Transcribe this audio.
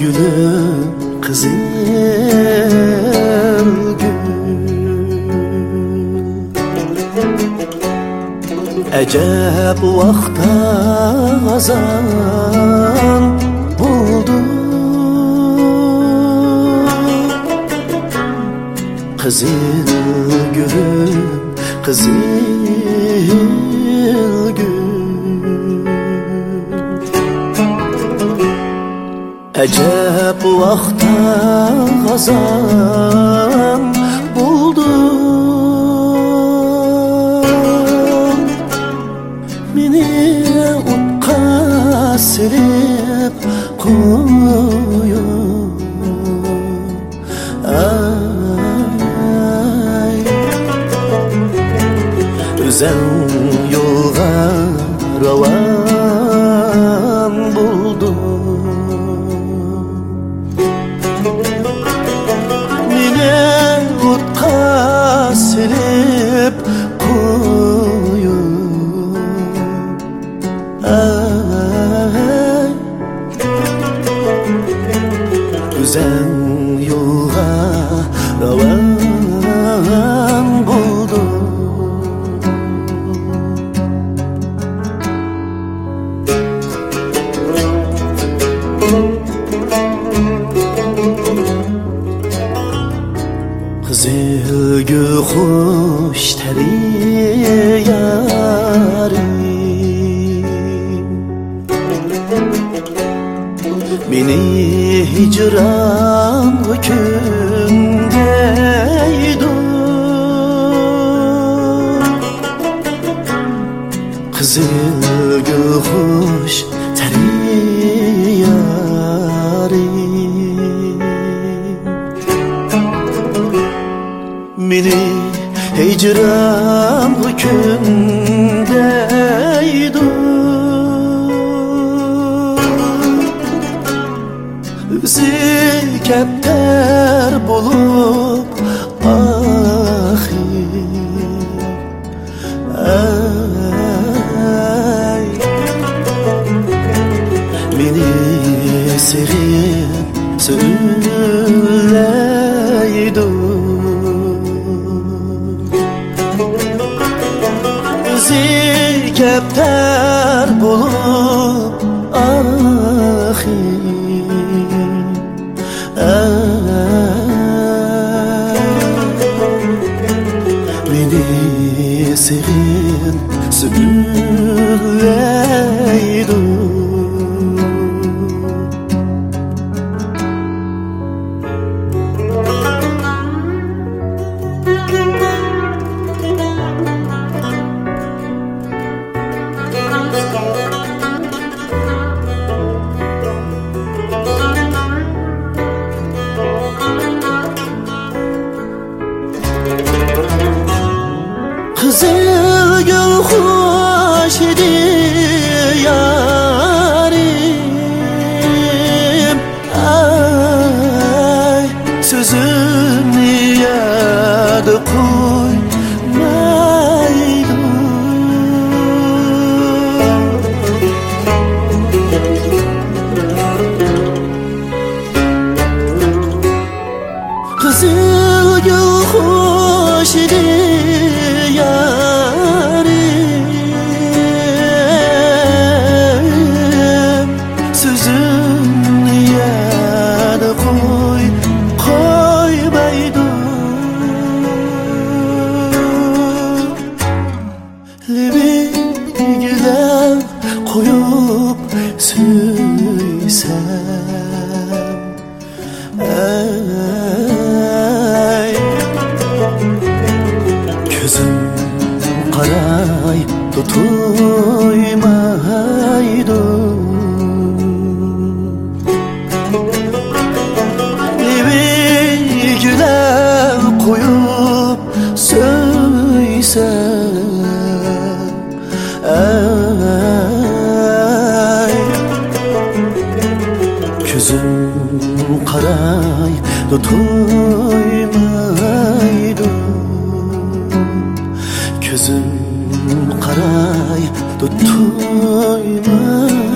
gülüm kızıl gül. Ecep vakta azan buldu. Kızıl gülüm kızıl Əcəb vaxta qazan buldum. Məni utqa silib qoyun Ay Üzən yolğa ravan Zilgü hoş teri yarim Beni hicran hükümdeydi Zilgü hoş teri yarim Beni hicran hükümdeydi Zikepter bulup ahir Ay Beni serin söyleydi Zikepter bulup Kızıl تو توی مایدون کزم قرای تو توی مایدون